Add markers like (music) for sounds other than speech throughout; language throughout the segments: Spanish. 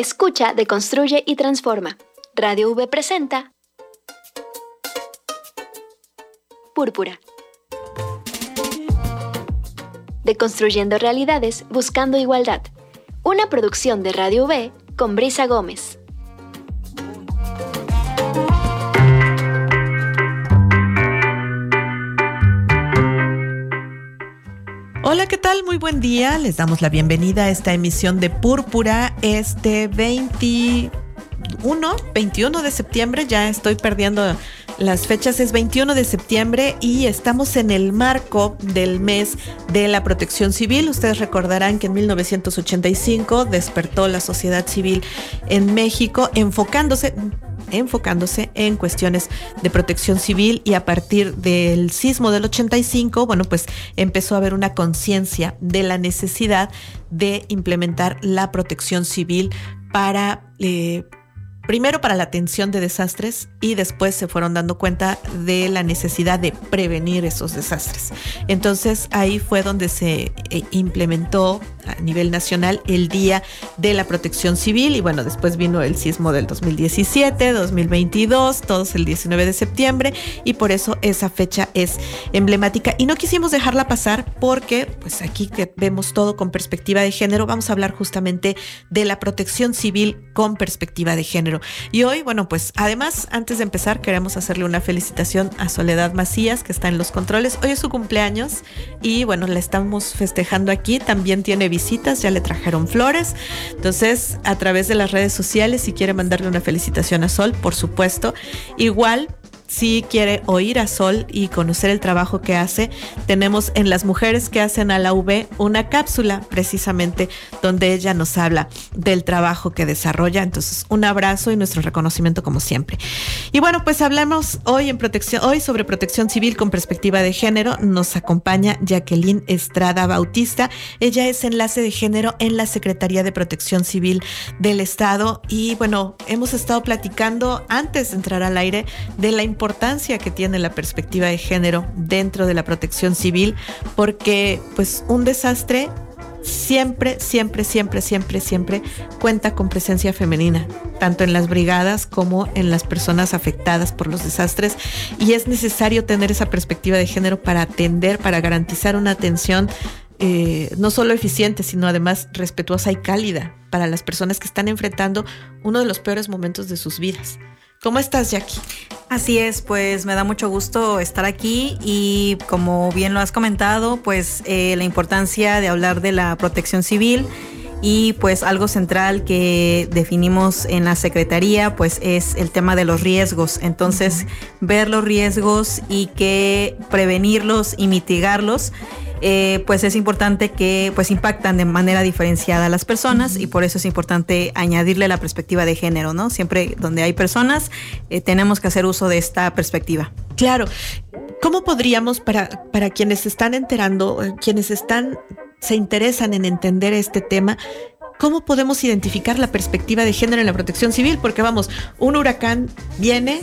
Escucha, deconstruye y transforma. Radio V presenta Púrpura. Deconstruyendo realidades, buscando igualdad. Una producción de Radio V con Brisa Gómez. ¿Qué tal? Muy buen día. Les damos la bienvenida a esta emisión de Púrpura este 21, 21 de septiembre. Ya estoy perdiendo las fechas. Es 21 de septiembre y estamos en el marco del mes de la protección civil. Ustedes recordarán que en 1985 despertó la sociedad civil en México enfocándose enfocándose en cuestiones de protección civil y a partir del sismo del 85, bueno, pues empezó a haber una conciencia de la necesidad de implementar la protección civil para... Eh, primero para la atención de desastres y después se fueron dando cuenta de la necesidad de prevenir esos desastres. Entonces ahí fue donde se eh, implementó a nivel nacional el Día de la Protección Civil y bueno, después vino el sismo del 2017, 2022, todos el 19 de septiembre y por eso esa fecha es emblemática y no quisimos dejarla pasar porque pues aquí que vemos todo con perspectiva de género, vamos a hablar justamente de la protección civil con perspectiva de género. Y hoy, bueno, pues además, antes de empezar, queremos hacerle una felicitación a Soledad Macías, que está en los controles. Hoy es su cumpleaños y bueno, la estamos festejando aquí. También tiene visitas, ya le trajeron flores. Entonces, a través de las redes sociales, si quiere mandarle una felicitación a Sol, por supuesto. Igual si quiere oír a Sol y conocer el trabajo que hace, tenemos en las mujeres que hacen a la V una cápsula precisamente donde ella nos habla del trabajo que desarrolla. Entonces, un abrazo y nuestro reconocimiento como siempre. Y bueno, pues hablamos hoy en protección, hoy sobre protección civil con perspectiva de género. Nos acompaña Jacqueline Estrada Bautista. Ella es enlace de género en la Secretaría de Protección Civil del Estado. Y bueno, hemos estado platicando antes de entrar al aire de la importancia que tiene la perspectiva de género dentro de la protección civil, porque pues un desastre siempre, siempre, siempre, siempre, siempre cuenta con presencia femenina, tanto en las brigadas como en las personas afectadas por los desastres. Y es necesario tener esa perspectiva de género para atender, para garantizar una atención eh, no solo eficiente, sino además respetuosa y cálida para las personas que están enfrentando uno de los peores momentos de sus vidas. ¿Cómo estás, Jackie? Así es, pues me da mucho gusto estar aquí y como bien lo has comentado, pues eh, la importancia de hablar de la protección civil y pues algo central que definimos en la Secretaría pues es el tema de los riesgos. Entonces, ver los riesgos y que prevenirlos y mitigarlos eh, pues es importante que pues impactan de manera diferenciada a las personas y por eso es importante añadirle la perspectiva de género, ¿no? Siempre donde hay personas eh, tenemos que hacer uso de esta perspectiva. Claro. ¿Cómo podríamos, para, para quienes se están enterando, eh, quienes están, se interesan en entender este tema, ¿cómo podemos identificar la perspectiva de género en la protección civil? Porque vamos, un huracán viene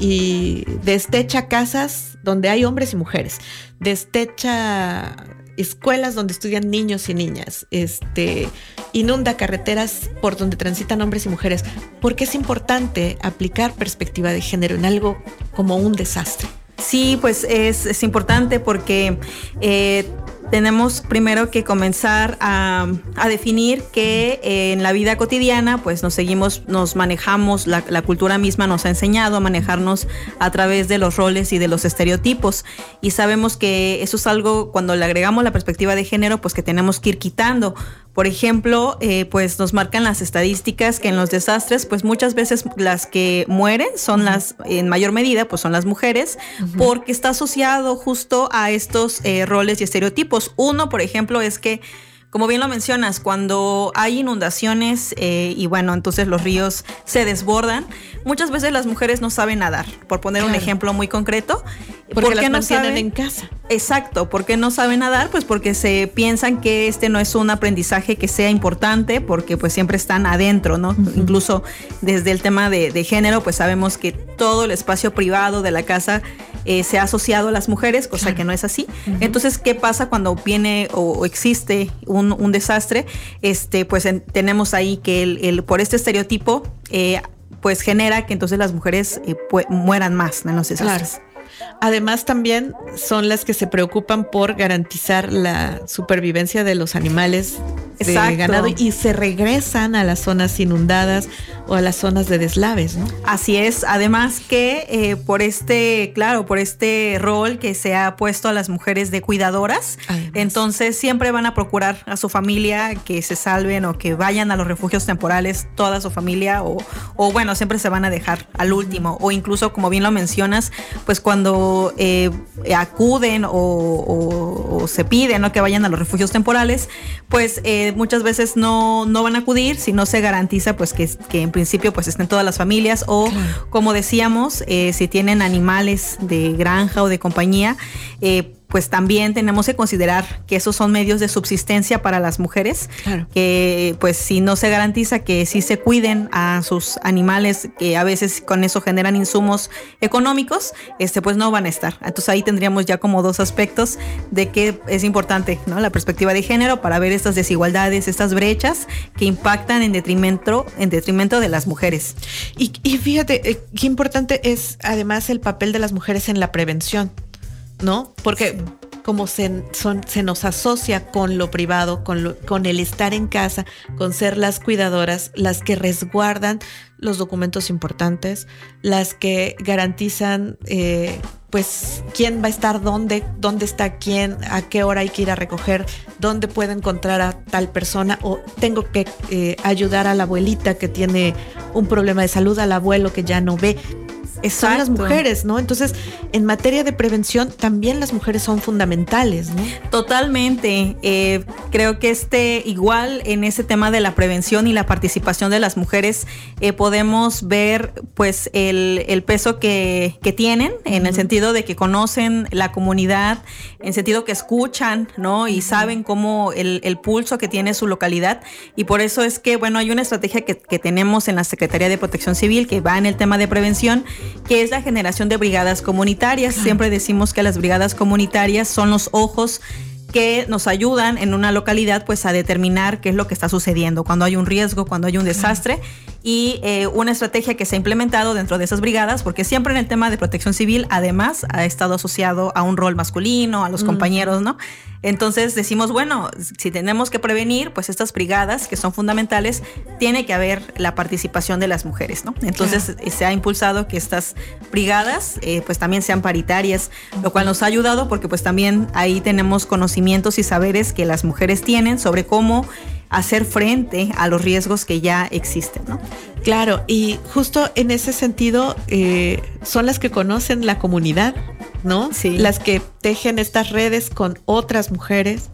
y destecha casas donde hay hombres y mujeres, destecha escuelas donde estudian niños y niñas, este, inunda carreteras por donde transitan hombres y mujeres. ¿Por qué es importante aplicar perspectiva de género en algo como un desastre? Sí, pues es, importante porque eh, tenemos primero que comenzar a, definir que eh, en la vida cotidiana pues nos seguimos, nos manejamos, la, cultura misma nos ha enseñado a manejarnos a través de los roles y de los estereotipos. Y sabemos que eso es algo cuando le agregamos la perspectiva de género pues que tenemos que ir quitando por ejemplo, eh, pues nos marcan las estadísticas que en los desastres, pues muchas veces las que mueren son las, en mayor medida, pues son las mujeres, porque está asociado justo a estos eh, roles y estereotipos. Uno, por ejemplo, es que como bien lo mencionas, cuando hay inundaciones eh, y bueno, entonces los ríos se desbordan, muchas veces las mujeres no saben nadar, por poner un ejemplo muy concreto, porque las no mantienen en casa. Exacto, ¿por qué no saben nadar? Pues porque se piensan que este no es un aprendizaje que sea importante, porque pues siempre están adentro, ¿no? Incluso desde el tema de, género, pues sabemos que todo el espacio privado de la casa eh, se ha asociado a las mujeres, cosa que no es así. Entonces, ¿qué pasa cuando viene o, existe un, desastre? Este, pues tenemos ahí que el, por este estereotipo, eh, pues genera que entonces las mujeres eh, mueran más en los desastres. Además, también son las que se preocupan por garantizar la supervivencia de los animales de ganado y se regresan a las zonas inundadas o a las zonas de deslaves, ¿no? Así es. Además que eh, por este, claro, por este rol que se ha puesto a las mujeres de cuidadoras, entonces siempre van a procurar a su familia que se salven o que vayan a los refugios temporales toda su familia o, o bueno, siempre se van a dejar al último o incluso como bien lo mencionas, pues cuando eh, acuden o, se piden ¿no? que vayan a los refugios temporales, pues eh, muchas veces no, no van a acudir si no se garantiza pues que, que en principio pues estén todas las familias o como decíamos, eh, si tienen animales de granja o de compañía, eh, pues también tenemos que considerar que esos son medios de subsistencia para las mujeres, que pues si no se garantiza que sí se cuiden a sus animales, que a veces con eso generan insumos económicos, este pues no van a estar. Entonces ahí tendríamos ya como dos aspectos de que es importante, ¿no? La perspectiva de género para ver estas desigualdades, estas brechas que impactan en detrimento, en detrimento de las mujeres. Y, y fíjate, eh, qué importante es además el papel de las mujeres en la prevención. ¿No? Porque como se, son, se nos asocia con lo privado, con, con el estar en casa, con ser las cuidadoras, las que resguardan los documentos importantes, las que garantizan, eh, pues, quién va a estar dónde, dónde está quién, a qué hora hay que ir a recoger, dónde puedo encontrar a tal persona o tengo que eh, ayudar a la abuelita que tiene un problema de salud, al abuelo que ya no ve son las mujeres, ¿no? Entonces, en materia de prevención, también las mujeres son fundamentales, ¿no? Totalmente. Eh, creo que este, igual en ese tema de la prevención y la participación de las mujeres, eh, podemos ver, pues, el, peso que, tienen, en el sentido de que conocen la comunidad, en el sentido que escuchan, ¿no? Y saben cómo el, pulso que tiene su localidad. Y por eso es que, bueno, hay una estrategia que, que tenemos en la Secretaría de Protección Civil que va en el tema de prevención que es la generación de brigadas comunitarias. Siempre decimos que las brigadas comunitarias son los ojos que nos ayudan en una localidad pues a determinar qué es lo que está sucediendo, cuando hay un riesgo, cuando hay un desastre y eh, una estrategia que se ha implementado dentro de esas brigadas, porque siempre en el tema de protección civil además ha estado asociado a un rol masculino, a los compañeros, ¿no? Entonces decimos, bueno, si tenemos que prevenir, pues estas brigadas que son fundamentales, tiene que haber la participación de las mujeres, ¿no? Entonces se ha impulsado que estas brigadas eh, pues también sean paritarias, lo cual nos ha ayudado porque pues también ahí tenemos conocimientos y saberes que las mujeres tienen sobre cómo hacer frente a los riesgos que ya existen, ¿no? Claro, y justo en ese sentido eh, son las que conocen la comunidad, ¿no? Sí. Las que tejen estas redes con otras mujeres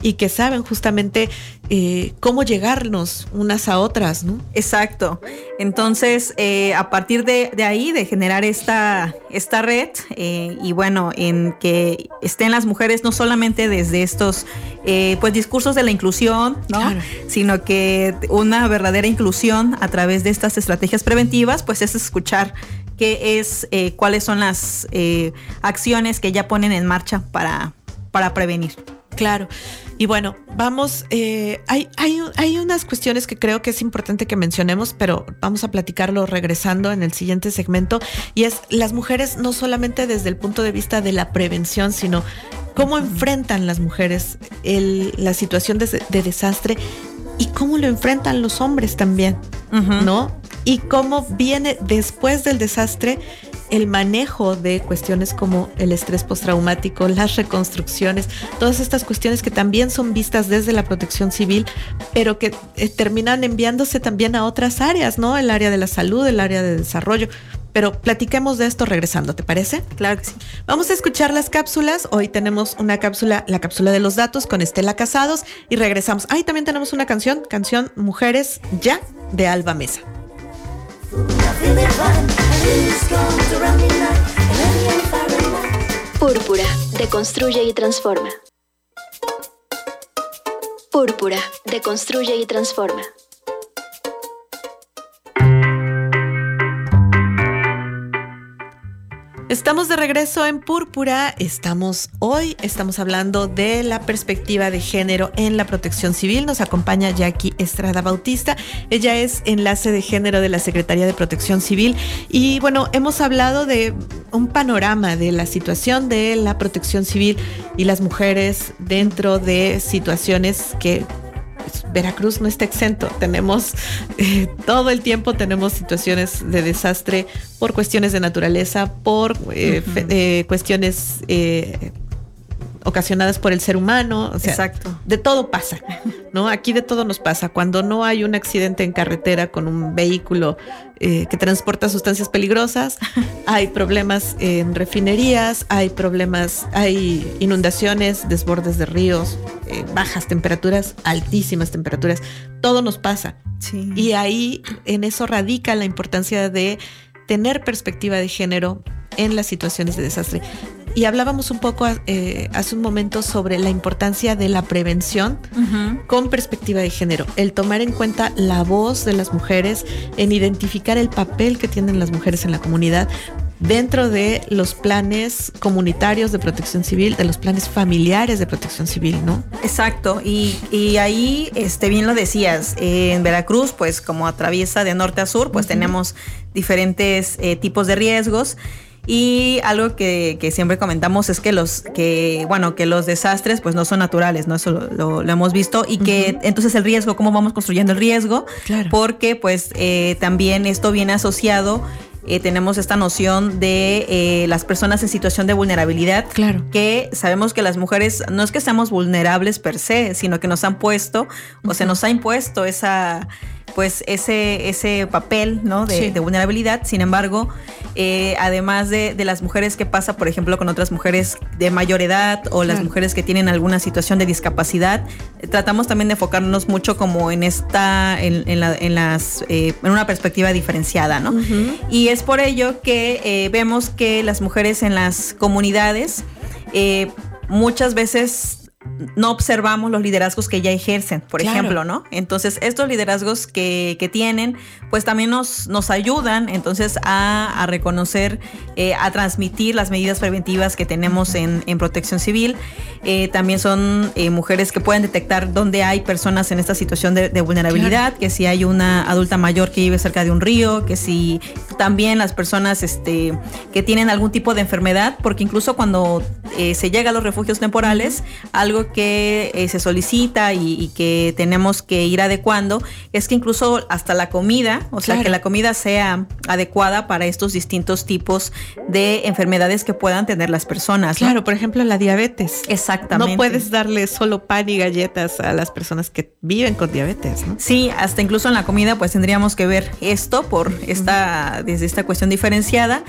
y que saben justamente eh, cómo llegarnos unas a otras, ¿no? Exacto. Entonces, eh, a partir de, ahí, de generar esta, esta red, eh, y bueno, en que estén las mujeres no solamente desde estos pues discursos de la inclusión, ¿no? Sino que una verdadera inclusión a través de estas estrategias preventivas, pues es escuchar qué es, cuáles son las acciones que ya ponen en marcha para, para prevenir. Claro. Y bueno, vamos, eh, hay, hay, hay, unas cuestiones que creo que es importante que mencionemos, pero vamos a platicarlo regresando en el siguiente segmento, y es las mujeres no solamente desde el punto de vista de la prevención, sino cómo enfrentan las mujeres la situación de, desastre y cómo lo enfrentan los hombres también, ¿no? Y cómo viene después del desastre el manejo de cuestiones como el estrés postraumático, las reconstrucciones, todas estas cuestiones que también son vistas desde la protección civil, pero que eh, terminan enviándose también a otras áreas, ¿no? El área de la salud, el área de desarrollo. Pero platiquemos de esto regresando, ¿te parece? Claro que sí. Vamos a escuchar las cápsulas. Hoy tenemos una cápsula, la cápsula de los datos con Estela Casados y regresamos. Ahí también tenemos una canción, canción Mujeres Ya de Alba Mesa. Púrpura, deconstruye y transforma. Púrpura, deconstruye y transforma. Estamos de regreso en Púrpura. Estamos hoy, estamos hablando de la perspectiva de género en la protección civil. Nos acompaña Jackie Estrada Bautista. Ella es enlace de género de la Secretaría de Protección Civil. Y bueno, hemos hablado de un panorama de la situación de la protección civil y las mujeres dentro de situaciones que pues, Veracruz no está exento. Tenemos eh, todo el tiempo tenemos situaciones de desastre por cuestiones de naturaleza, por eh, eh, cuestiones ocasionadas por el ser humano. Exacto. De todo pasa, ¿no? Aquí de todo nos pasa. Cuando no hay un accidente en carretera con un vehículo eh, que transporta sustancias peligrosas, (laughs) hay problemas en refinerías, hay problemas, hay inundaciones, desbordes de ríos, eh, bajas temperaturas, altísimas temperaturas. Todo nos pasa. Y ahí en eso radica la importancia de tener perspectiva de género en las situaciones de desastre. Y hablábamos un poco eh, hace un momento sobre la importancia de la prevención con perspectiva de género, el tomar en cuenta la voz de las mujeres, en identificar el papel que tienen las mujeres en la comunidad dentro de los planes comunitarios de protección civil, de los planes familiares de protección civil, ¿no? Exacto, y, ahí, este, bien lo decías, en Veracruz, pues como atraviesa de norte a sur, pues tenemos diferentes eh, tipos de riesgos. Y algo que, siempre comentamos es que los, que, bueno, que los desastres pues no son naturales, ¿no? Eso lo, hemos visto. Y que entonces el riesgo, cómo vamos construyendo el riesgo, porque pues eh, también esto viene asociado eh, tenemos esta noción de eh, las personas en situación de vulnerabilidad. Claro. Que sabemos que las mujeres no es que seamos vulnerables per se, sino que nos han puesto o se nos ha impuesto esa pues ese, ese papel ¿no? de, vulnerabilidad. Sin embargo, eh, además de, las mujeres que pasa, por ejemplo, con otras mujeres de mayor edad o las mujeres que tienen alguna situación de discapacidad, tratamos también de enfocarnos mucho como en esta, en, en, las, eh, en una perspectiva diferenciada, ¿no? Y es por ello que eh, vemos que las mujeres en las comunidades muchas veces no observamos los liderazgos que ya ejercen, por ejemplo, ¿no? Entonces, estos liderazgos que, tienen, pues también nos, nos ayudan entonces a, reconocer, eh, a transmitir las medidas preventivas que tenemos en, protección civil. Eh, también son eh, mujeres que pueden detectar dónde hay personas en esta situación de, vulnerabilidad, que si hay una adulta mayor que vive cerca de un río, que si también las personas este, que tienen algún tipo de enfermedad, porque incluso cuando se llega a los refugios temporales, algo que eh, se solicita y, que tenemos que ir adecuando es que incluso hasta la comida, o sea, que la comida sea adecuada para estos distintos tipos de enfermedades que puedan tener las personas. Claro, por ejemplo, la diabetes. Exactamente. No puedes darle solo pan y galletas a las personas que viven con diabetes, ¿no? Sí, hasta incluso en la comida pues tendríamos que ver esto por esta, desde esta cuestión diferenciada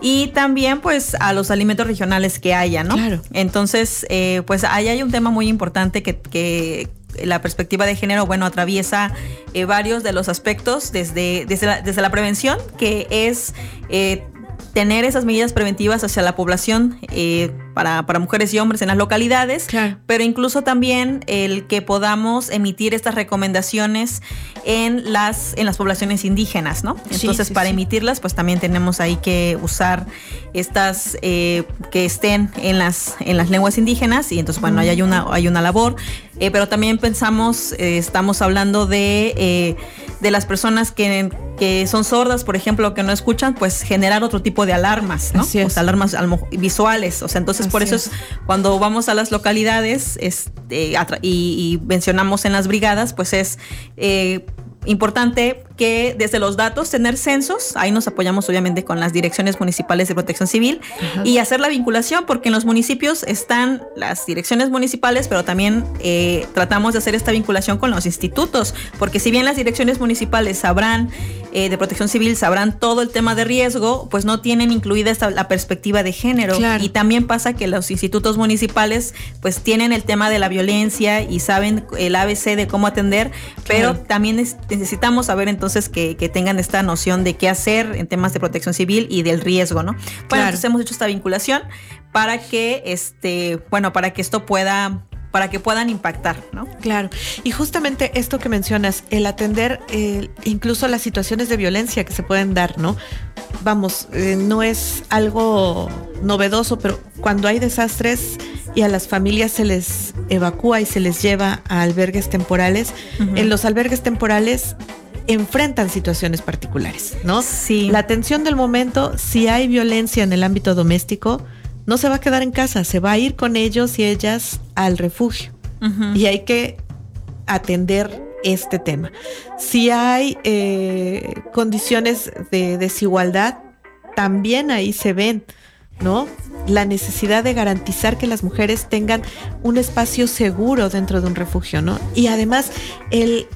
y también pues a los alimentos regionales que haya, ¿no? Claro. Entonces, eh, pues ahí hay un tema muy importante que, que la perspectiva de género, bueno, atraviesa eh, varios de los aspectos desde, desde, la, desde la prevención, que es eh, tener esas medidas preventivas hacia la población eh, para, para, mujeres y hombres en las localidades, pero incluso también el que podamos emitir estas recomendaciones en las, en las poblaciones indígenas, ¿no? Entonces, para emitirlas, pues también tenemos ahí que usar estas eh, que estén en las, en las lenguas indígenas y entonces, bueno, ahí hay una, hay una labor, eh, pero también pensamos, estamos hablando de, de las personas que, que son sordas, por ejemplo, que no escuchan, pues generar otro tipo de alarmas, ¿no? O sea, alarmas visuales. O sea, entonces por eso es cuando vamos a las localidades este, y, y, mencionamos en las brigadas, pues es eh, importante que desde los datos tener censos, ahí nos apoyamos obviamente con las direcciones municipales de protección civil y hacer la vinculación porque en los municipios están las direcciones municipales, pero también eh, tratamos de hacer esta vinculación con los institutos, porque si bien las direcciones municipales sabrán eh, de protección civil, sabrán todo el tema de riesgo, pues no tienen incluida esta, la perspectiva de género. Y también pasa que los institutos municipales pues tienen el tema de la violencia y saben el ABC de cómo atender, pero también necesitamos saber entonces entonces que, tengan esta noción de qué hacer en temas de protección civil y del riesgo, ¿no? Bueno, entonces hemos hecho esta vinculación para que este, bueno, para que esto pueda para que puedan impactar, ¿no? Claro. Y justamente esto que mencionas, el atender incluso las situaciones de violencia que se pueden dar, ¿no? Vamos, eh, no es algo novedoso, pero cuando hay desastres y a las familias se les evacúa y se les lleva a albergues temporales, en los albergues temporales enfrentan situaciones particulares, ¿no? Sí. La atención del momento, si hay violencia en el ámbito doméstico, no se va a quedar en casa, se va a ir con ellos y ellas al refugio. Y hay que atender este tema. Si hay eh, condiciones de desigualdad, también ahí se ven, ¿no? La necesidad de garantizar que las mujeres tengan un espacio seguro dentro de un refugio, ¿no? Y además el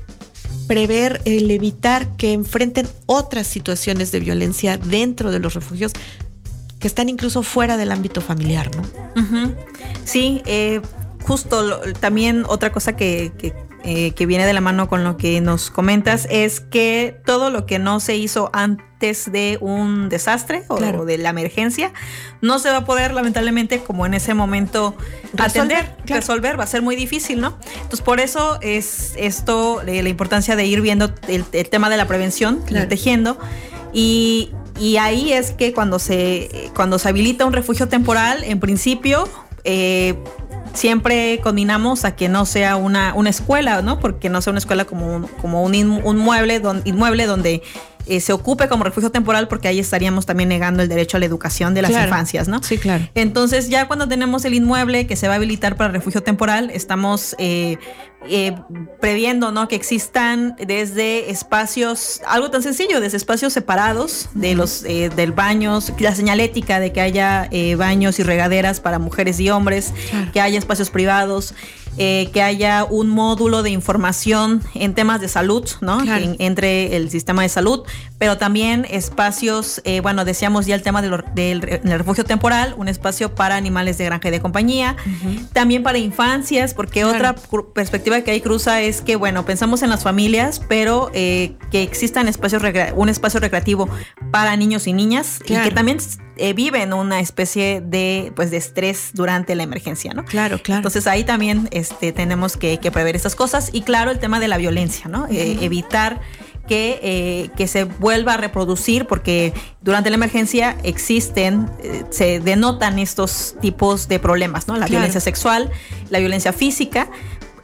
prever, el evitar que enfrenten otras situaciones de violencia dentro de los refugios que están incluso fuera del ámbito familiar, ¿no? Sí, eh, justo también otra cosa que, eh, que, viene de la mano con lo que nos comentas es que todo lo que no se hizo antes de un desastre o de la emergencia no se va a poder lamentablemente como en ese momento atender, resolver, va a ser muy difícil, ¿no? Entonces por eso es esto la importancia de ir viendo el, tema de la prevención, tejiendo. Y y ahí es que cuando se, cuando se habilita un refugio temporal, en principio, eh, siempre combinamos a que no sea una, una escuela, ¿no? Porque no sea una escuela como un, como un, inmueble, inmueble donde eh, se ocupe como refugio temporal porque ahí estaríamos también negando el derecho a la educación de las infancias, ¿no? Sí, claro. Entonces ya cuando tenemos el inmueble que se va a habilitar para refugio temporal, estamos eh, eh, previendo ¿no? que existan desde espacios, algo tan sencillo, desde espacios separados de los del baños, la señalética de que haya baños y regaderas para mujeres y hombres, que haya espacios privados. Eh, que haya un módulo de información en temas de salud, ¿no? entre el sistema de salud, pero también espacios, eh, bueno, decíamos ya el tema del, refugio temporal, un espacio para animales de granja y de compañía, también para infancias, porque otra perspectiva que hay cruza es que, bueno, pensamos en las familias, pero eh, que existan espacios, un espacio recreativo para niños y niñas y que también eh, viven una especie de, pues, de estrés durante la emergencia, ¿no? Claro, claro. Entonces ahí también este, tenemos que, prever estas cosas y claro, el tema de la violencia, ¿no? Eh, evitar que, eh, que, se vuelva a reproducir porque durante la emergencia existen, se denotan estos tipos de problemas, ¿no? La violencia sexual, la violencia física,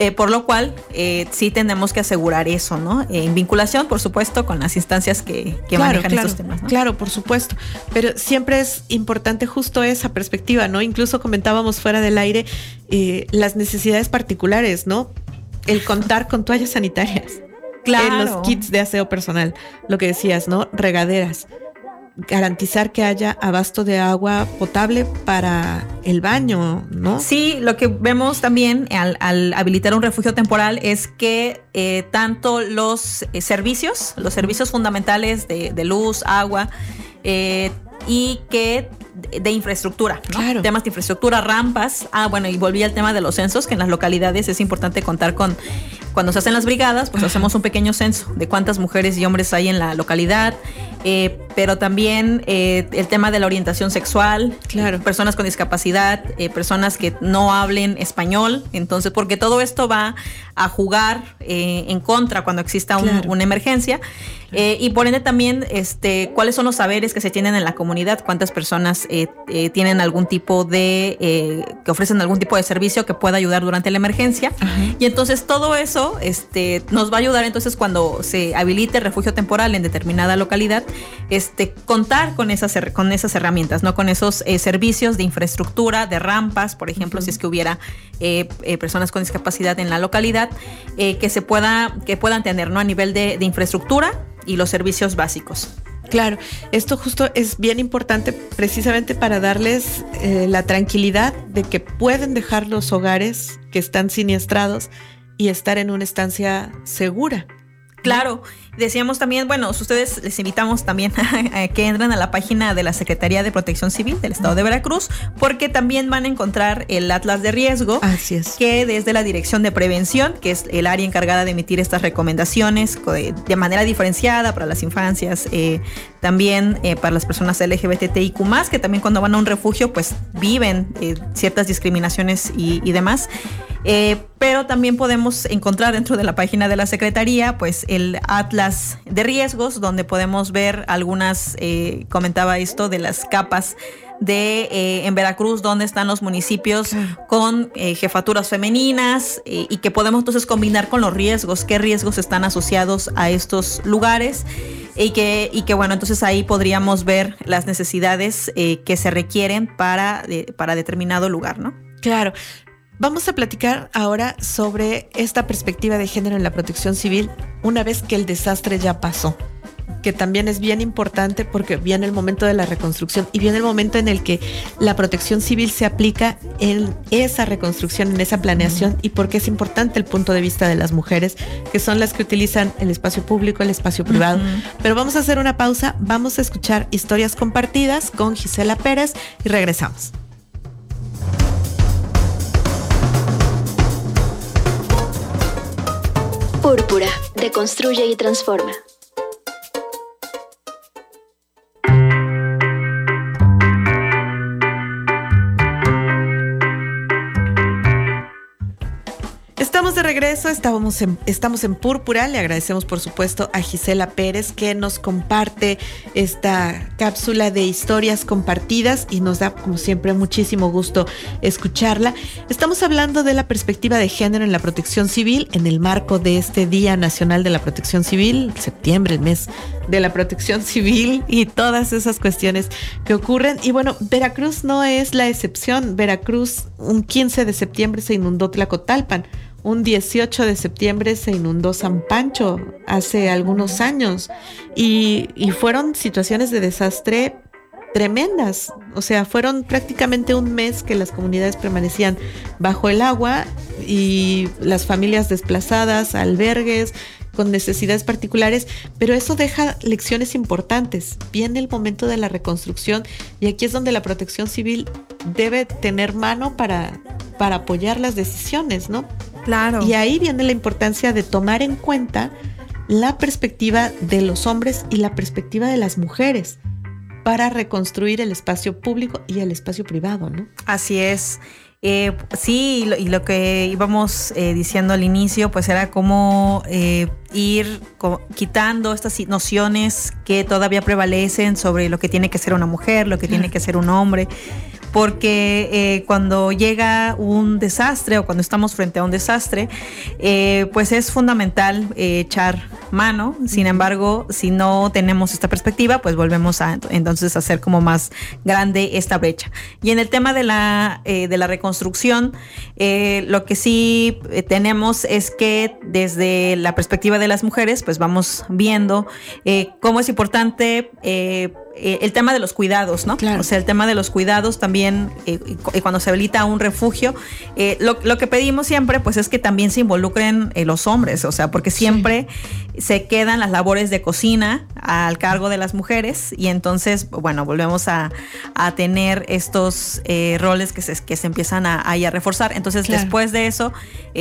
eh, por lo cual, eh, sí tenemos que asegurar eso, ¿no? en vinculación, por supuesto, con las instancias que, manejan estos temas. ¿no? Claro, por supuesto. Pero siempre es importante justo esa perspectiva, ¿no? Incluso comentábamos fuera del aire eh, las necesidades particulares, ¿no? El contar con toallas sanitarias. Claro. los kits de aseo personal, lo que decías, ¿no? Regaderas garantizar que haya abasto de agua potable para el baño, ¿no? Sí, lo que vemos también al, habilitar un refugio temporal es que eh, tanto los eh, servicios, los servicios fundamentales de, luz, agua, eh, y que de infraestructura, claro. temas de infraestructura, rampas. Ah, bueno, y volví al tema de los censos, que en las localidades es importante contar con, cuando se hacen las brigadas, pues hacemos un pequeño censo de cuántas mujeres y hombres hay en la localidad, eh, pero también eh, el tema de la orientación sexual, claro. personas con discapacidad, eh, personas que no hablen español, entonces, porque todo esto va a jugar en contra cuando exista una emergencia. Y por ende también, este, cuáles son los saberes que se tienen en la comunidad, cuántas personas tienen algún tipo de, que ofrecen algún tipo de servicio que pueda ayudar durante la emergencia. Y entonces todo eso este, nos va a ayudar entonces cuando se habilite refugio temporal en determinada localidad, este, contar con esas, con esas herramientas, ¿no? Con esos eh, servicios de infraestructura, de rampas, por ejemplo, si es que hubiera eh, eh, personas con discapacidad en la localidad, que se pueda, que puedan tener, ¿no? A nivel de, infraestructura y los servicios básicos. Claro, esto justo es bien importante precisamente para darles la tranquilidad de que pueden dejar los hogares que están siniestrados y estar en una estancia segura Claro, decíamos también, bueno, ustedes les invitamos también (laughs) a, que entren a la página de la Secretaría de Protección Civil del Estado de Veracruz, porque también van a encontrar el Atlas de Riesgo, Así es. que desde la Dirección de Prevención, que es el área encargada de emitir estas recomendaciones de manera diferenciada para las infancias, eh, también eh, para las personas LGBTIQ, que también cuando van a un refugio, pues viven eh, ciertas discriminaciones y, y demás. Eh, pero también podemos encontrar dentro de la página de la Secretaría, pues el Atlas de riesgos, donde podemos ver algunas, eh, comentaba esto, de las capas de eh, en Veracruz, donde están los municipios con jefaturas femeninas y que podemos entonces combinar con los riesgos, qué riesgos están asociados a estos lugares y que, y que bueno, entonces ahí podríamos ver las necesidades que se requieren para, para determinado lugar, ¿no? Claro. Vamos a platicar ahora sobre esta perspectiva de género en la protección civil una vez que el desastre ya pasó que también es bien importante porque viene el momento de la reconstrucción y viene el momento en el que la protección civil se aplica en esa reconstrucción, en esa planeación y porque es importante el punto de vista de las mujeres, que son las que utilizan el espacio público, el espacio privado. Pero vamos a hacer una pausa, vamos a escuchar historias compartidas con Gisela Pérez y regresamos. Púrpura, deconstruye y transforma. Regreso, estamos en, estamos en Púrpura. Le agradecemos, por supuesto, a Gisela Pérez que nos comparte esta cápsula de historias compartidas y nos da, como siempre, muchísimo gusto escucharla. Estamos hablando de la perspectiva de género en la protección civil en el marco de este Día Nacional de la Protección Civil, septiembre, el mes de la protección civil y todas esas cuestiones que ocurren. Y bueno, Veracruz no es la excepción. Veracruz, un 15 de septiembre se inundó Tlacotalpan un 18 de septiembre se inundó San Pancho hace algunos años y, fueron situaciones de desastre tremendas. O sea, fueron prácticamente un mes que las comunidades permanecían bajo el agua y las familias desplazadas, albergues con necesidades particulares, pero eso deja lecciones importantes. Viene el momento de la reconstrucción y aquí es donde la protección civil debe tener mano para, para apoyar las decisiones, ¿no? Claro. Y ahí viene la importancia de tomar en cuenta la perspectiva de los hombres y la perspectiva de las mujeres para reconstruir el espacio público y el espacio privado, ¿no? Así es. Eh, sí, y lo, que íbamos eh, diciendo al inicio, pues era cómo eh, ir quitando estas nociones que todavía prevalecen sobre lo que tiene que ser una mujer, lo que tiene que ser un hombre porque eh, cuando llega un desastre o cuando estamos frente a un desastre, eh, pues es fundamental eh, echar mano. Sin embargo, si no tenemos esta perspectiva, pues volvemos a entonces hacer como más grande esta brecha. Y en el tema de la, de la reconstrucción, lo que sí tenemos es que desde la perspectiva de las mujeres, pues vamos viendo cómo es importante eh, el tema de los cuidados, ¿no? Claro. O sea, el tema de los cuidados también, eh, cuando se habilita un refugio, eh, lo, que pedimos siempre, pues es que también se involucren los hombres, o sea, porque siempre se quedan las labores de cocina al cargo de las mujeres y entonces, bueno, volvemos a, tener estos roles que se, que se empiezan a, a reforzar. Entonces, después de eso,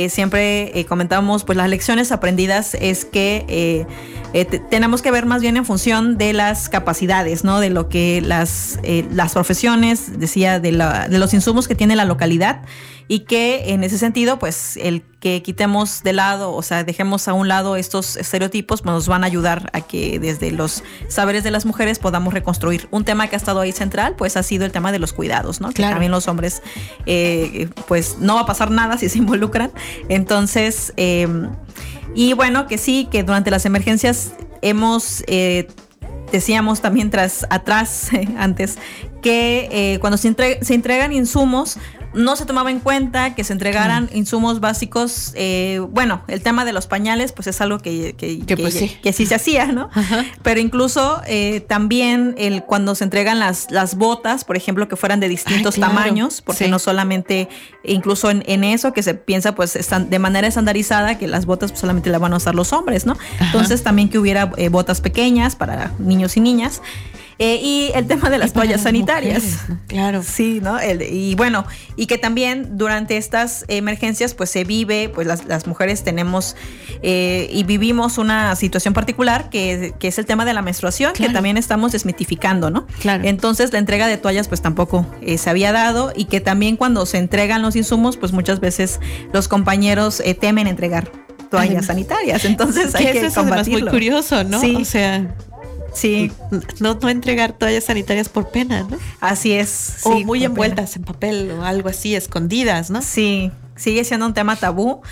siempre comentamos, pues las lecciones aprendidas es que tenemos que ver más bien en función de las capacidades, ¿no? De lo que las, eh, las profesiones, decía, de, de los insumos que tiene la localidad y que en ese sentido, pues el que quitemos de lado, o sea, dejemos a un lado estos estereotipos, pues nos van a ayudar a que desde los saberes de las mujeres podamos reconstruir. Un tema que ha estado ahí central, pues ha sido el tema de los cuidados, ¿no? Que también los hombres, eh, pues no va a pasar nada si se involucran. Entonces, em, y bueno, que sí, que durante las emergencias hemos... Eh, decíamos también tras atrás (laughs) antes que eh, cuando se, se entregan insumos, no se tomaba en cuenta que se entregaran insumos básicos. Eh, bueno, el tema de los pañales, pues es algo que, que, pues sí. se hacía, ¿no? (laughs) Pero incluso eh, también el, cuando se entregan las, las botas, por ejemplo, que fueran de distintos tamaños, porque no solamente, incluso en, eso que se piensa, pues están de manera estandarizada, que las botas pues, solamente las van a usar los hombres, ¿no? Entonces también que hubiera eh, botas pequeñas para niños y niñas. Eh, y el tema de las toallas sanitarias. Claro. (laughs) Sí, ¿no? y bueno, y que también durante estas emergencias, pues se vive, pues las, mujeres tenemos eh, y vivimos una situación particular que, es el tema de la menstruación, que también estamos desmitificando, ¿no? Claro. Entonces la entrega de toallas, pues tampoco eh, se había dado y que también cuando se entregan los insumos, pues muchas veces los compañeros temen entregar toallas sanitarias. Entonces hay que, combatirlo. Es muy curioso, ¿no? Sí. O sea, Sí. No, no entregar toallas sanitarias por pena, ¿no? Así es. O muy envueltas en papel o algo así, escondidas, ¿no? Sí, sigue siendo un tema tabú.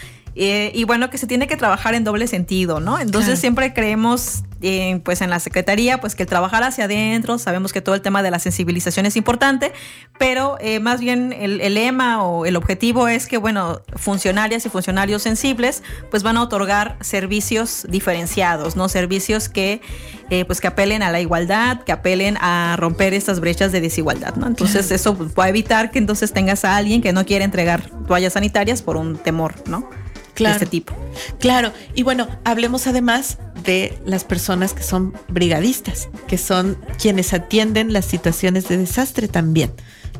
Eh, y bueno, que se tiene que trabajar en doble sentido, ¿no? Entonces siempre creemos eh, pues en la Secretaría, pues que el trabajar hacia adentro, sabemos que todo el tema de la sensibilización es importante, pero eh, más bien el, lema o el objetivo es que, bueno, funcionarias y funcionarios sensibles, pues van a otorgar servicios diferenciados, ¿no? Servicios que, eh, pues que apelen a la igualdad, que apelen a romper estas brechas de desigualdad, ¿no? Entonces eso va a evitar que entonces tengas a alguien que no quiere entregar toallas sanitarias por un temor, ¿no? Claro. este tipo. Claro, y bueno, hablemos además de las personas que son brigadistas, que son quienes atienden las situaciones de desastre también.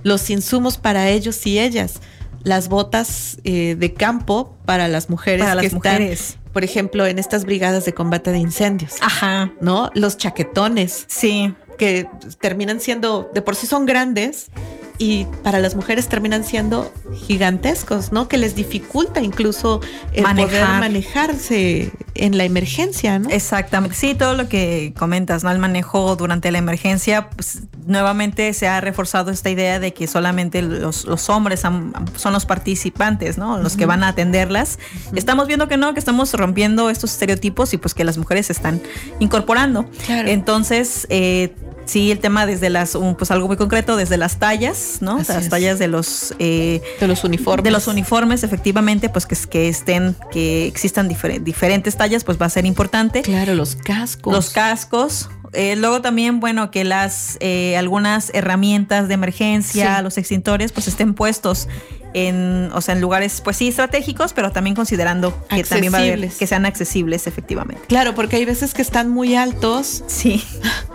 Los insumos para ellos y ellas, las botas eh, de campo para las mujeres para las mujeres. por ejemplo, en estas brigadas de combate de incendios. Ajá. ¿No? Los chaquetones. Sí. Que terminan siendo, de por sí son grandes, y para las mujeres terminan siendo gigantescos, ¿no? Que les dificulta incluso el poder manejarse en la emergencia, ¿no? Exactamente. Sí, todo lo que comentas, ¿no? El manejo durante la emergencia, pues, nuevamente se ha reforzado esta idea de que solamente los, hombres son los participantes, ¿no? Los que van a atenderlas. Estamos viendo que no, que estamos rompiendo estos estereotipos y pues que las mujeres se están incorporando. Entonces, eh, Sí, el tema desde las, pues algo muy concreto, desde las tallas, ¿no? las tallas de los eh, de los uniformes. De los uniformes, efectivamente, pues que, que estén, que existan diferentes tallas, pues va a ser importante. Claro, los cascos. Los cascos. Eh, luego también, bueno, que las eh, algunas herramientas de emergencia, los extintores, pues estén puestos en, o sea, en lugares, pues sí, estratégicos, pero también considerando que también va a haber, que sean accesibles, efectivamente. Claro, porque hay veces que están muy altos. Sí. (laughs)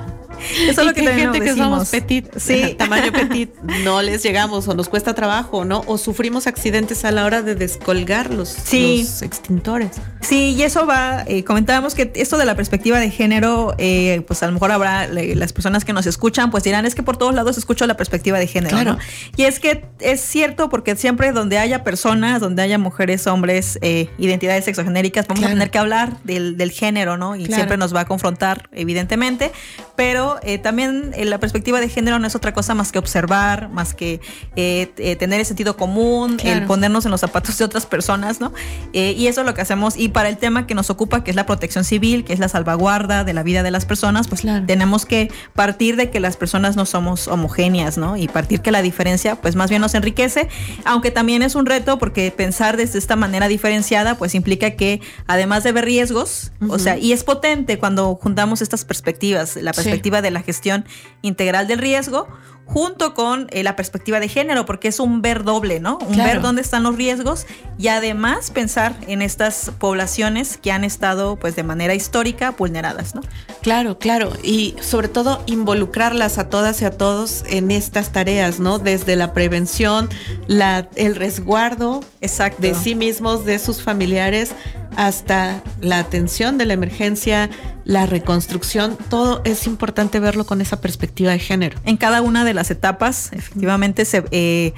Eso es lo que, gente que somos petit, sí. (laughs) tamaño petit, no les llegamos o nos cuesta trabajo, ¿no? O sufrimos accidentes a la hora de descolgar los, extintores. Sí, y eso va, eh, comentábamos que esto de la perspectiva de género, eh, pues a lo mejor habrá las personas que nos escuchan, pues dirán, es que por todos lados escucho la perspectiva de género. Claro. Y es que es cierto porque siempre donde haya personas, donde haya mujeres, hombres, eh, identidades sexogenéricas, vamos a tener que hablar del, género, ¿no? Y siempre nos va a confrontar, evidentemente, pero eh, también eh, la perspectiva de género no es otra cosa más que observar, más que eh, tener el sentido común, el ponernos en los zapatos de otras personas, ¿no? y eso es lo que hacemos. Y para el tema que nos ocupa, que es la protección civil, que es la salvaguarda de la vida de las personas, pues tenemos que partir de que las personas no somos homogéneas, ¿no? Y partir que la diferencia, pues más bien nos enriquece, aunque también es un reto porque pensar desde esta manera diferenciada, pues implica que además de ver riesgos, o sea, y es potente cuando juntamos estas perspectivas, la perspectiva de la gestión integral del riesgo, junto con eh, la perspectiva de género, porque es un ver doble, ¿no? Un ver dónde están los riesgos y además pensar en estas poblaciones que han estado, pues, de manera histórica vulneradas, ¿no? Claro, claro, y sobre todo involucrarlas a todas y a todos en estas tareas, ¿no? Desde la prevención, la, el resguardo Exacto. de sí mismos, de sus familiares, hasta la atención de la emergencia, la reconstrucción, todo es importante verlo con esa perspectiva de género. En cada una de las etapas, efectivamente, se, eh,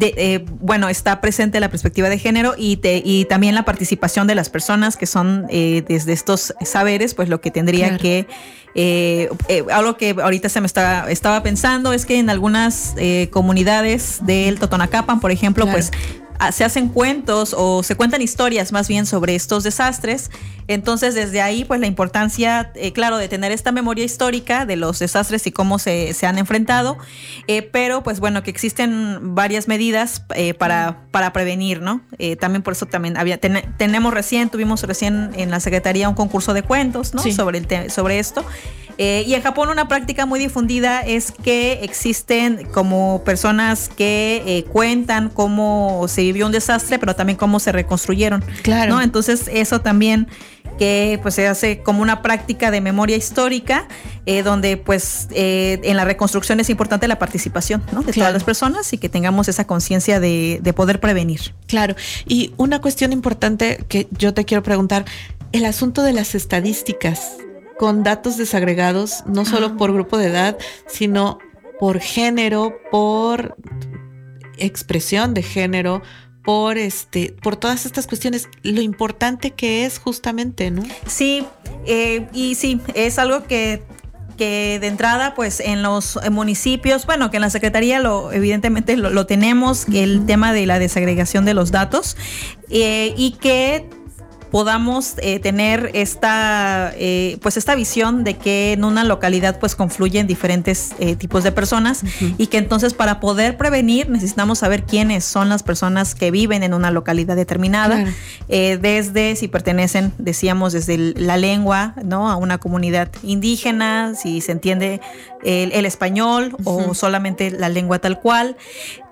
eh, bueno, está presente la perspectiva de género y, y también la participación de las personas que son eh, desde estos saberes, pues lo que tendría que... algo que ahorita se me está, estaba pensando es que en algunas comunidades del Totonacapan, por ejemplo, pues se hacen cuentos o se cuentan historias más bien sobre estos desastres. Entonces, desde ahí, pues la importancia, eh, claro, de tener esta memoria histórica de los desastres y cómo se, han enfrentado, eh, pero pues bueno, que existen varias medidas eh, para, para prevenir, ¿no? también por eso también había, tenemos recién, tuvimos recién en la Secretaría un concurso de cuentos, ¿no? Sobre, el sobre esto. Y en Japón una práctica muy difundida es que existen como personas que cuentan cómo se vivió un desastre, pero también cómo se reconstruyeron. Claro. ¿no? Entonces eso también que pues se hace como una práctica de memoria histórica, eh, donde pues eh, en la reconstrucción es importante la participación de todas las personas y que tengamos esa conciencia de, poder prevenir. Claro, y una cuestión importante que yo te quiero preguntar, el asunto de las estadísticas con datos desagregados, no solo ah. por grupo de edad, sino por género, por expresión de género, por este, por todas estas cuestiones, lo importante que es justamente, ¿no? Sí, eh, y sí, es algo que que de entrada, pues en los municipios, bueno, que en la Secretaría lo evidentemente lo, tenemos, el tema de la desagregación de los datos, eh, y que podamos eh, tener esta, eh, pues esta visión de que en una localidad pues confluyen diferentes eh, tipos de personas y que entonces para poder prevenir necesitamos saber quiénes son las personas que viven en una localidad determinada, desde si pertenecen, decíamos, desde la lengua, ¿no? A una comunidad indígena, si se entiende el, español o solamente la lengua tal cual.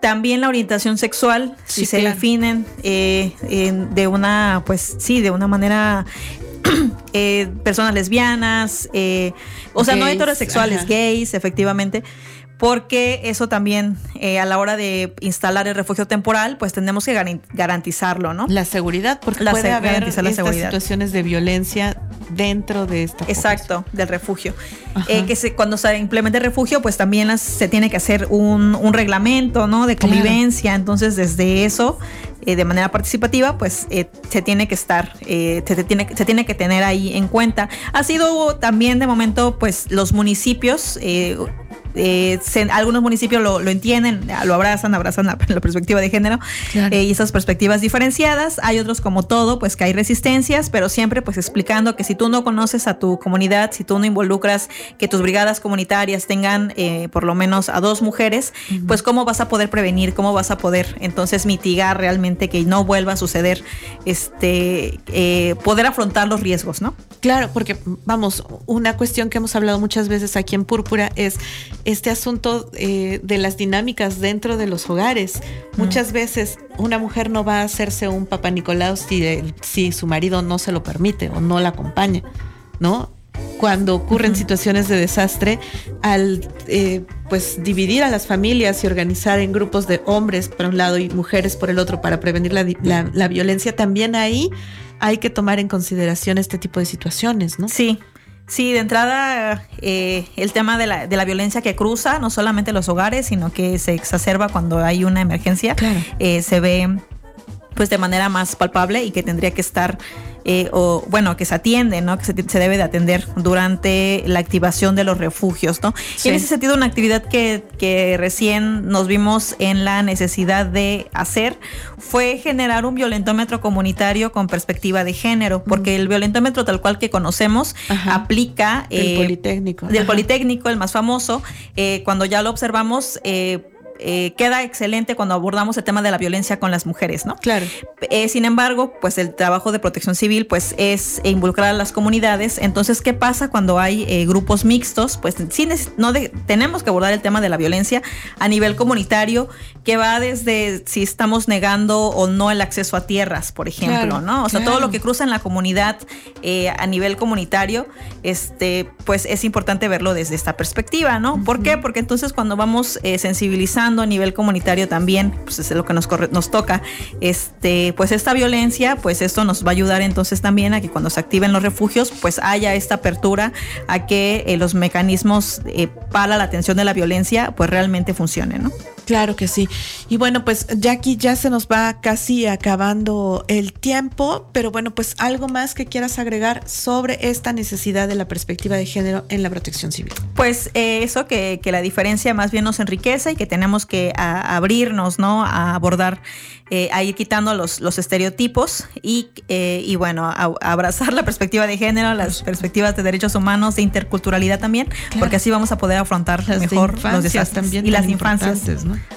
También la orientación sexual, si se definen eh, de una, pues sí, de una manera (clears throat) eh, personas lesbianas, eh, o sea, no heterosexuales, gays, efectivamente porque eso también eh, a la hora de instalar el refugio temporal, pues tenemos que garantizarlo, ¿no? La seguridad, porque puede haber estas situaciones de violencia dentro de esta exacto del refugio. Eh, que se, cuando se implemente el refugio pues también se tiene que hacer un, reglamento no de convivencia. Entonces desde eso eh, de manera participativa pues se tiene que estar se, tiene se tiene que tener ahí en cuenta. Ha sido también de momento pues los municipios eh, algunos municipios lo, entienden, lo abrazan, abrazan la, (laughs) perspectiva de género eh, y esas perspectivas diferenciadas. Hay otros como todo, pues que hay resistencias, pero siempre pues explicando que si tú no conoces a tu comunidad, si tú no involucras que tus brigadas comunitarias tengan eh, por lo menos a dos mujeres, pues cómo vas a poder prevenir, cómo vas a poder entonces mitigar realmente que no vuelva a suceder, este, poder afrontar los riesgos, ¿no? Claro, porque vamos, una cuestión que hemos hablado muchas veces aquí en Púrpura es este asunto eh, de las dinámicas dentro de los hogares. Muchas veces una mujer no va a hacerse un papá Nicolau si, si su marido no se lo permite o no la acompaña, ¿no? Cuando ocurren situaciones de desastre, al eh, pues dividir a las familias y organizar en grupos de hombres por un lado y mujeres por el otro para prevenir la, la violencia, también ahí hay que tomar en consideración este tipo de situaciones, ¿no? Sí, Sí, de entrada eh, el tema de la, de la, violencia que cruza no solamente los hogares, sino que se exacerba cuando hay una emergencia, eh, se ve pues de manera más palpable y que tendría que estar eh, o bueno, que se atiende, ¿no? Que se, debe de atender durante la activación de los refugios, ¿no? Y en ese sentido, una actividad que, que recién nos vimos en la necesidad de hacer fue generar un violentómetro comunitario con perspectiva de género, porque el violentómetro tal cual que conocemos aplica... el eh, Politécnico. Del Politécnico, el más famoso, eh, cuando ya lo observamos, eh, eh, queda excelente cuando abordamos el tema de la violencia con las mujeres, ¿no? Claro. Eh, sin embargo, pues el trabajo de protección civil, pues es involucrar a las comunidades. Entonces, ¿qué pasa cuando hay eh, grupos mixtos? Pues sí, no tenemos que abordar el tema de la violencia a nivel comunitario, que va desde si estamos negando o no el acceso a tierras, por ejemplo, ¿no? O sea, todo lo que cruza en la comunidad a nivel comunitario, este, pues es importante verlo desde esta perspectiva, ¿no? ¿Por qué? Porque entonces cuando vamos sensibilizando a nivel comunitario también, pues es lo que nos, nos toca, este, pues esta violencia, pues esto nos va a ayudar entonces también a que cuando se activen los refugios, pues haya esta apertura a que eh, los mecanismos eh, para la atención de la violencia, pues realmente funcionen, ¿no? Claro que sí. Y bueno, pues Jackie, ya se nos va casi acabando el tiempo, pero bueno, pues algo más que quieras agregar sobre esta necesidad de la perspectiva de género en la protección civil. Pues eh, eso que, que la diferencia más bien nos enriquece y que tenemos tenemos que abrirnos, ¿no? A abordar eh, a ir quitando los, los estereotipos y, eh, y bueno, a, abrazar (laughs) la perspectiva de género, las perspectivas de derechos humanos, de interculturalidad también, porque así vamos a poder afrontar mejor los desastres también y las infancias.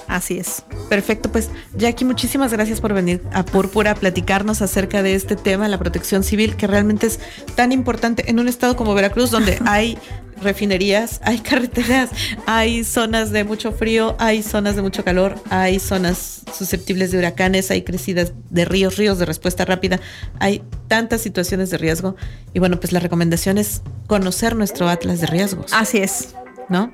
Así es. Perfecto, pues Jackie, muchísimas gracias por venir a Púrpura a platicarnos acerca de este tema, la protección civil, que realmente es tan importante en un estado como Veracruz, donde (laughs) hay refinerías, hay carreteras, hay zonas de mucho frío, hay zonas de mucho calor, hay zonas susceptibles de huracanes, hay crecidas de ríos, ríos de respuesta rápida, hay tantas situaciones de riesgo. Y bueno, pues la recomendación es conocer nuestro atlas de riesgos. Así es. ¿No?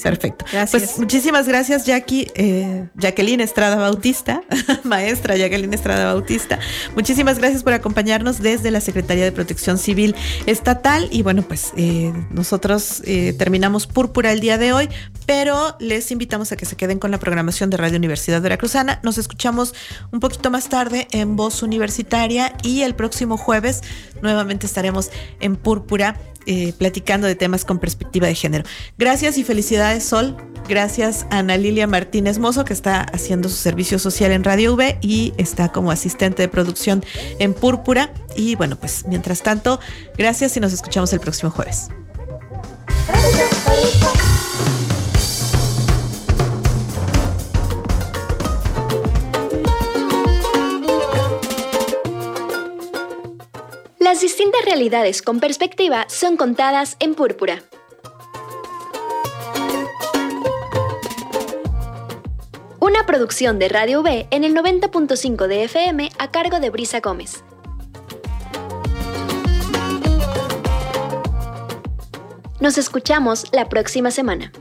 Perfecto. Gracias. Pues muchísimas gracias, Jackie, eh, Jacqueline Estrada Bautista, (laughs) maestra Jacqueline Estrada Bautista. Muchísimas gracias por acompañarnos desde la Secretaría de Protección Civil Estatal. Y bueno, pues eh, nosotros eh, terminamos Púrpura el día de hoy, pero les invitamos a que se queden con la programación de Radio Universidad Veracruzana. Nos escuchamos un poquito más tarde en Voz Universitaria y el próximo jueves nuevamente estaremos en Púrpura eh, platicando de temas con perspectiva de género. Gracias y felicidades, Sol. Gracias a Ana Lilia Martínez Mozo, que está haciendo su servicio social en Radio V y está como asistente de producción en Púrpura. Y bueno, pues mientras tanto, gracias y nos escuchamos el próximo jueves. Las distintas realidades con perspectiva son contadas en púrpura. Una producción de Radio V en el 90.5 de FM a cargo de Brisa Gómez. Nos escuchamos la próxima semana.